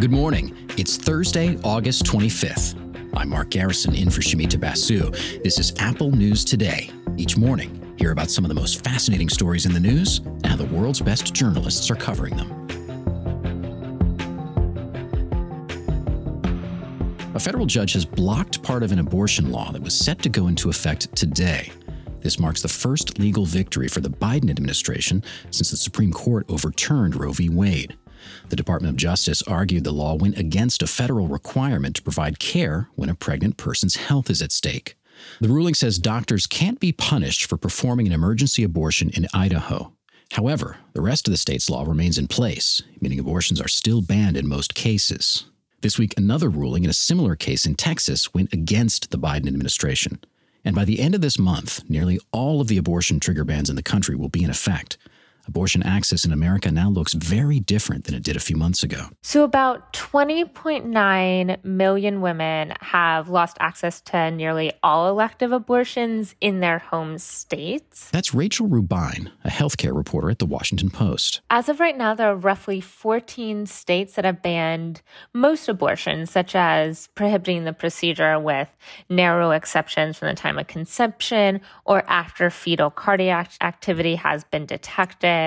Good morning. It's Thursday, August 25th. I'm Mark Garrison in for Shumita Basu. This is Apple News Today. Each morning, hear about some of the most fascinating stories in the news and how the world's best journalists are covering them. A federal judge has blocked part of an abortion law that was set to go into effect today. This marks the first legal victory for the Biden administration since the Supreme Court overturned Roe v. Wade. The Department of Justice argued the law went against a federal requirement to provide care when a pregnant person's health is at stake. The ruling says doctors can't be punished for performing an emergency abortion in Idaho. However, the rest of the state's law remains in place, meaning abortions are still banned in most cases. This week, another ruling in a similar case in Texas went against the Biden administration. And by the end of this month, nearly all of the abortion trigger bans in the country will be in effect, abortion access in America now looks very different than it did a few months ago. So, about 20.9 million women have lost access to nearly all elective abortions in their home states. That's Rachel Roubein, a healthcare reporter at the Washington Post. As of right now, there are roughly 14 states that have banned most abortions, such as prohibiting the procedure with narrow exceptions from the time of conception or after fetal cardiac activity has been detected.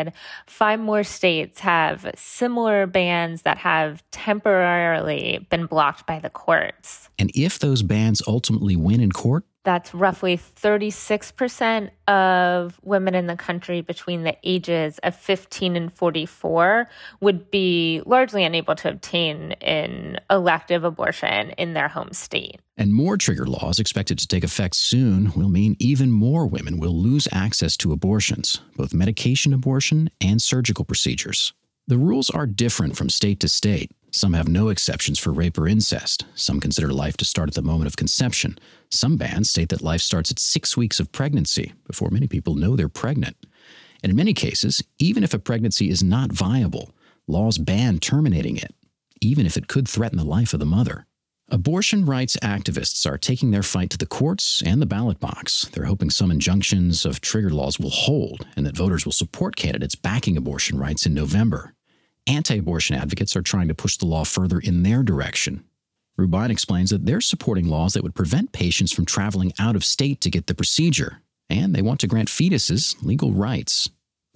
Five more states have similar bans that have temporarily been blocked by the courts. And if those bans ultimately win in court, that's roughly 36% of women in the country between the ages of 15 and 44 would be largely unable to obtain an elective abortion in their home state. And more trigger laws expected to take effect soon will mean even more women will lose access to abortions, both medication abortion and surgical procedures. The rules are different from state to state. Some have no exceptions for rape or incest. Some consider life to start at the moment of conception. Some bans state that life starts at six weeks of pregnancy before many people know they're pregnant. And in many cases, even if a pregnancy is not viable, laws ban terminating it, even if it could threaten the life of the mother. Abortion rights activists are taking their fight to the courts and the ballot box. They're hoping some injunctions of trigger laws will hold and that voters will support candidates backing abortion rights in November. Anti abortion advocates are trying to push the law further in their direction. Roubein explains that they're supporting laws that would prevent patients from traveling out of state to get the procedure, and they want to grant fetuses legal rights.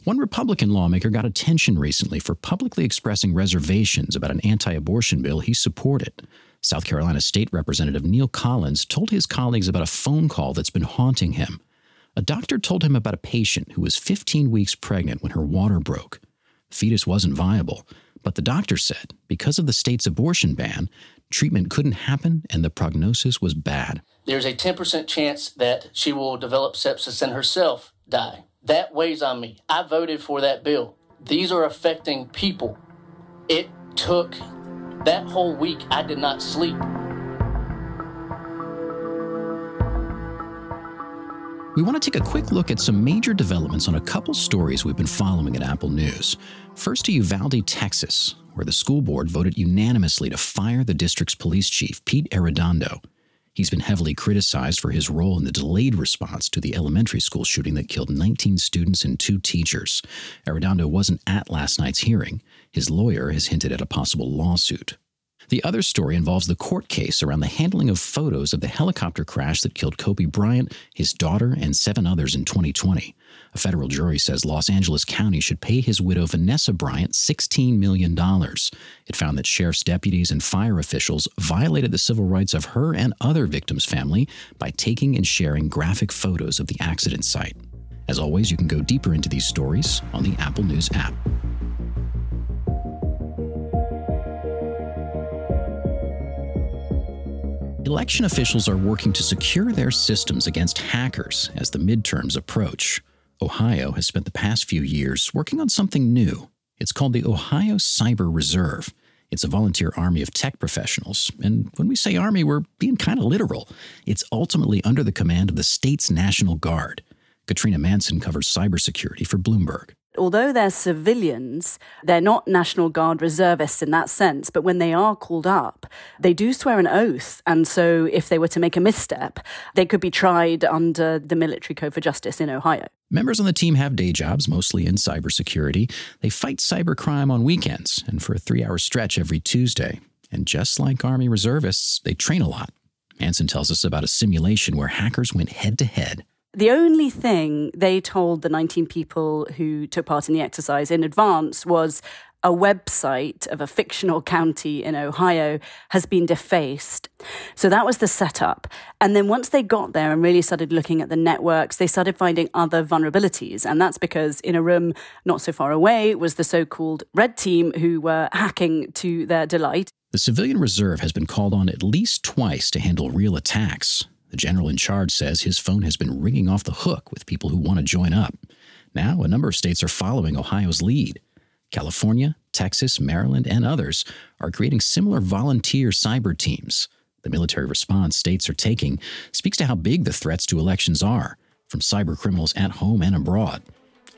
One Republican lawmaker got attention recently for publicly expressing reservations about an anti abortion bill he supported. South Carolina State Representative Neil Collins told his colleagues about a phone call that's been haunting him. A doctor told him about a patient who was 15 weeks pregnant when her water broke fetus wasn't viable. But the doctor said because of the state's abortion ban, treatment couldn't happen and the prognosis was bad. There's a 10% chance that she will develop sepsis and herself die. That weighs on me. I voted for that bill. These are affecting people. It took that whole week, I did not sleep. We want to take a quick look at some major developments on a couple stories we've been following at Apple News. First to Uvalde, Texas, where the school board voted unanimously to fire the district's police chief, Pete Arredondo. He's been heavily criticized for his role in the delayed response to the elementary school shooting that killed 19 students and two teachers. Arredondo wasn't at last night's hearing. His lawyer has hinted at a possible lawsuit. The other story involves the court case around the handling of photos of the helicopter crash that killed Kobe Bryant, his daughter, and seven others in 2020. A federal jury says Los Angeles County should pay his widow Vanessa Bryant $16 million. It found that sheriff's deputies and fire officials violated the civil rights of her and other victims' family by taking and sharing graphic photos of the accident site. As always, you can go deeper into these stories on the Apple News app. Election officials are working to secure their systems against hackers as the midterms approach. Ohio has spent the past few years working on something new. It's called the Ohio Cyber Reserve. It's a volunteer army of tech professionals. And when we say army, we're being kind of literal. It's ultimately under the command of the state's National Guard. Katrina Manson covers cybersecurity for Bloomberg although they're civilians, they're not National Guard reservists in that sense. But when they are called up, they do swear an oath. And so if they were to make a misstep, they could be tried under the Military Code for Justice in Ohio. Members on the team have day jobs, mostly in cybersecurity. They fight cybercrime on weekends and for a three hour stretch every Tuesday. And just like Army reservists, they train a lot. Manson tells us about a simulation where hackers went head to head. The only thing they told the 19 people who took part in the exercise in advance was a website of a fictional county in Ohio has been defaced. So that was the setup. And then once they got there and really started looking at the networks, they started finding other vulnerabilities. And that's because in a room not so far away was the so called red team who were hacking to their delight. The civilian reserve has been called on at least twice to handle real attacks. The general in charge says his phone has been ringing off the hook with people who want to join up. Now, a number of states are following Ohio's lead. California, Texas, Maryland, and others are creating similar volunteer cyber teams. The military response states are taking speaks to how big the threats to elections are, from cyber criminals at home and abroad.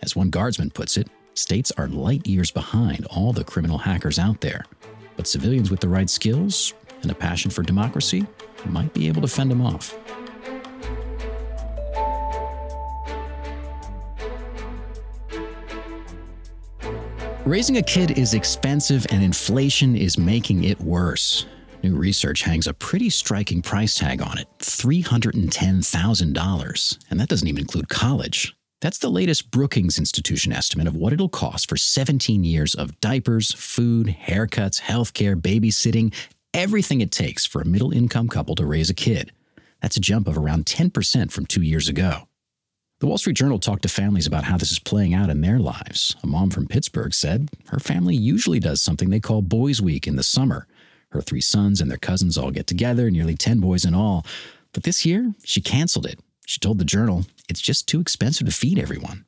As one guardsman puts it, states are light years behind all the criminal hackers out there. But civilians with the right skills and a passion for democracy might be able to fend them off. Raising a kid is expensive, and inflation is making it worse. New research hangs a pretty striking price tag on it $310,000. And that doesn't even include college. That's the latest Brookings Institution estimate of what it'll cost for 17 years of diapers, food, haircuts, healthcare, babysitting, everything it takes for a middle income couple to raise a kid. That's a jump of around 10% from two years ago. The Wall Street Journal talked to families about how this is playing out in their lives. A mom from Pittsburgh said her family usually does something they call Boys Week in the summer. Her three sons and their cousins all get together, nearly 10 boys in all. But this year, she canceled it. She told the Journal it's just too expensive to feed everyone.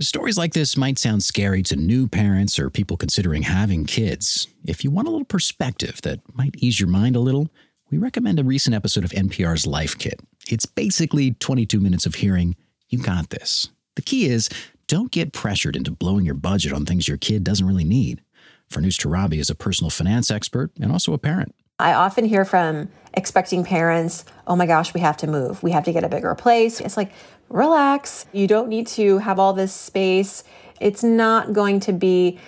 Stories like this might sound scary to new parents or people considering having kids. If you want a little perspective that might ease your mind a little, we recommend a recent episode of NPR's Life Kit. It's basically 22 minutes of hearing you got this. The key is don't get pressured into blowing your budget on things your kid doesn't really need. Farnoosh Torabi is a personal finance expert and also a parent. I often hear from expecting parents, oh my gosh, we have to move. We have to get a bigger place. It's like, relax. You don't need to have all this space. It's not going to be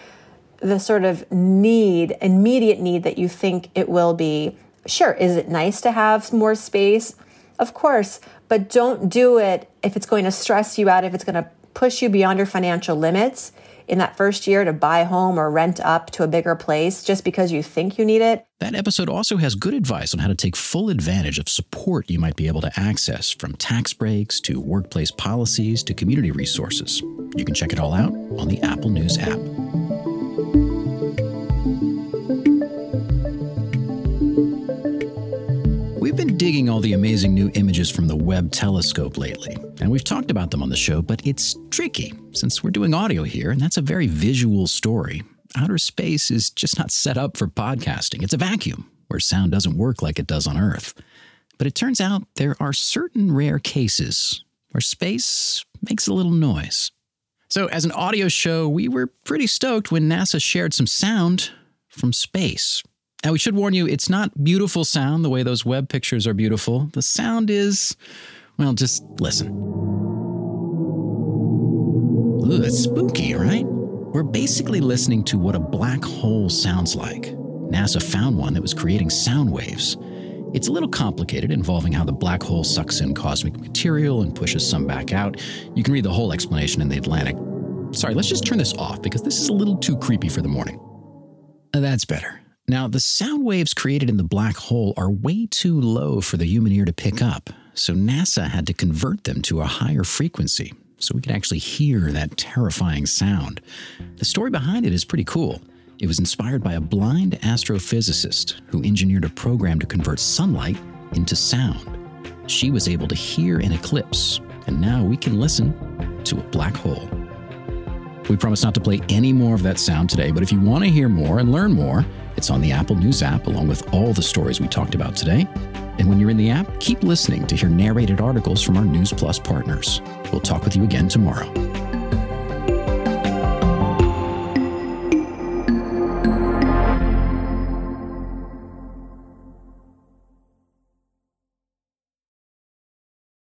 the sort of need, immediate need that you think it will be. Sure, is it nice to have more space? Of course, but don't do it if it's going to stress you out, if it's going to push you beyond your financial limits in that first year to buy home or rent up to a bigger place just because you think you need it. That episode also has good advice on how to take full advantage of support you might be able to access from tax breaks to workplace policies to community resources. You can check it all out on the Apple News app. We've been digging all the amazing new images from the Webb telescope lately, and we've talked about them on the show, but it's tricky since we're doing audio here, and that's a very visual story. Outer space is just not set up for podcasting. It's a vacuum where sound doesn't work like it does on Earth. But it turns out there are certain rare cases where space makes a little noise. So, as an audio show, we were pretty stoked when NASA shared some sound from space. Now, we should warn you, it's not beautiful sound the way those Webb pictures are beautiful. The sound is, well, just listen. Ooh, it's spooky, right? We're basically listening to what a black hole sounds like. NASA found one that was creating sound waves. It's a little complicated, involving how the black hole sucks in cosmic material and pushes some back out. You can read the whole explanation in the Atlantic. Sorry, let's just turn this off because this is a little too creepy for the morning. That's better. Now, the sound waves created in the black hole are way too low for the human ear to pick up, so NASA had to convert them to a higher frequency so we could actually hear that terrifying sound. The story behind it is pretty cool. It was inspired by a blind astrophysicist who engineered a program to convert sunlight into sound. She was able to hear an eclipse, and now we can listen to a black hole. We promise not to play any more of that sound today, but if you want to hear more and learn more, it's on the Apple News app along with all the stories we talked about today. And when you're in the app, keep listening to hear narrated articles from our News Plus partners. We'll talk with you again tomorrow.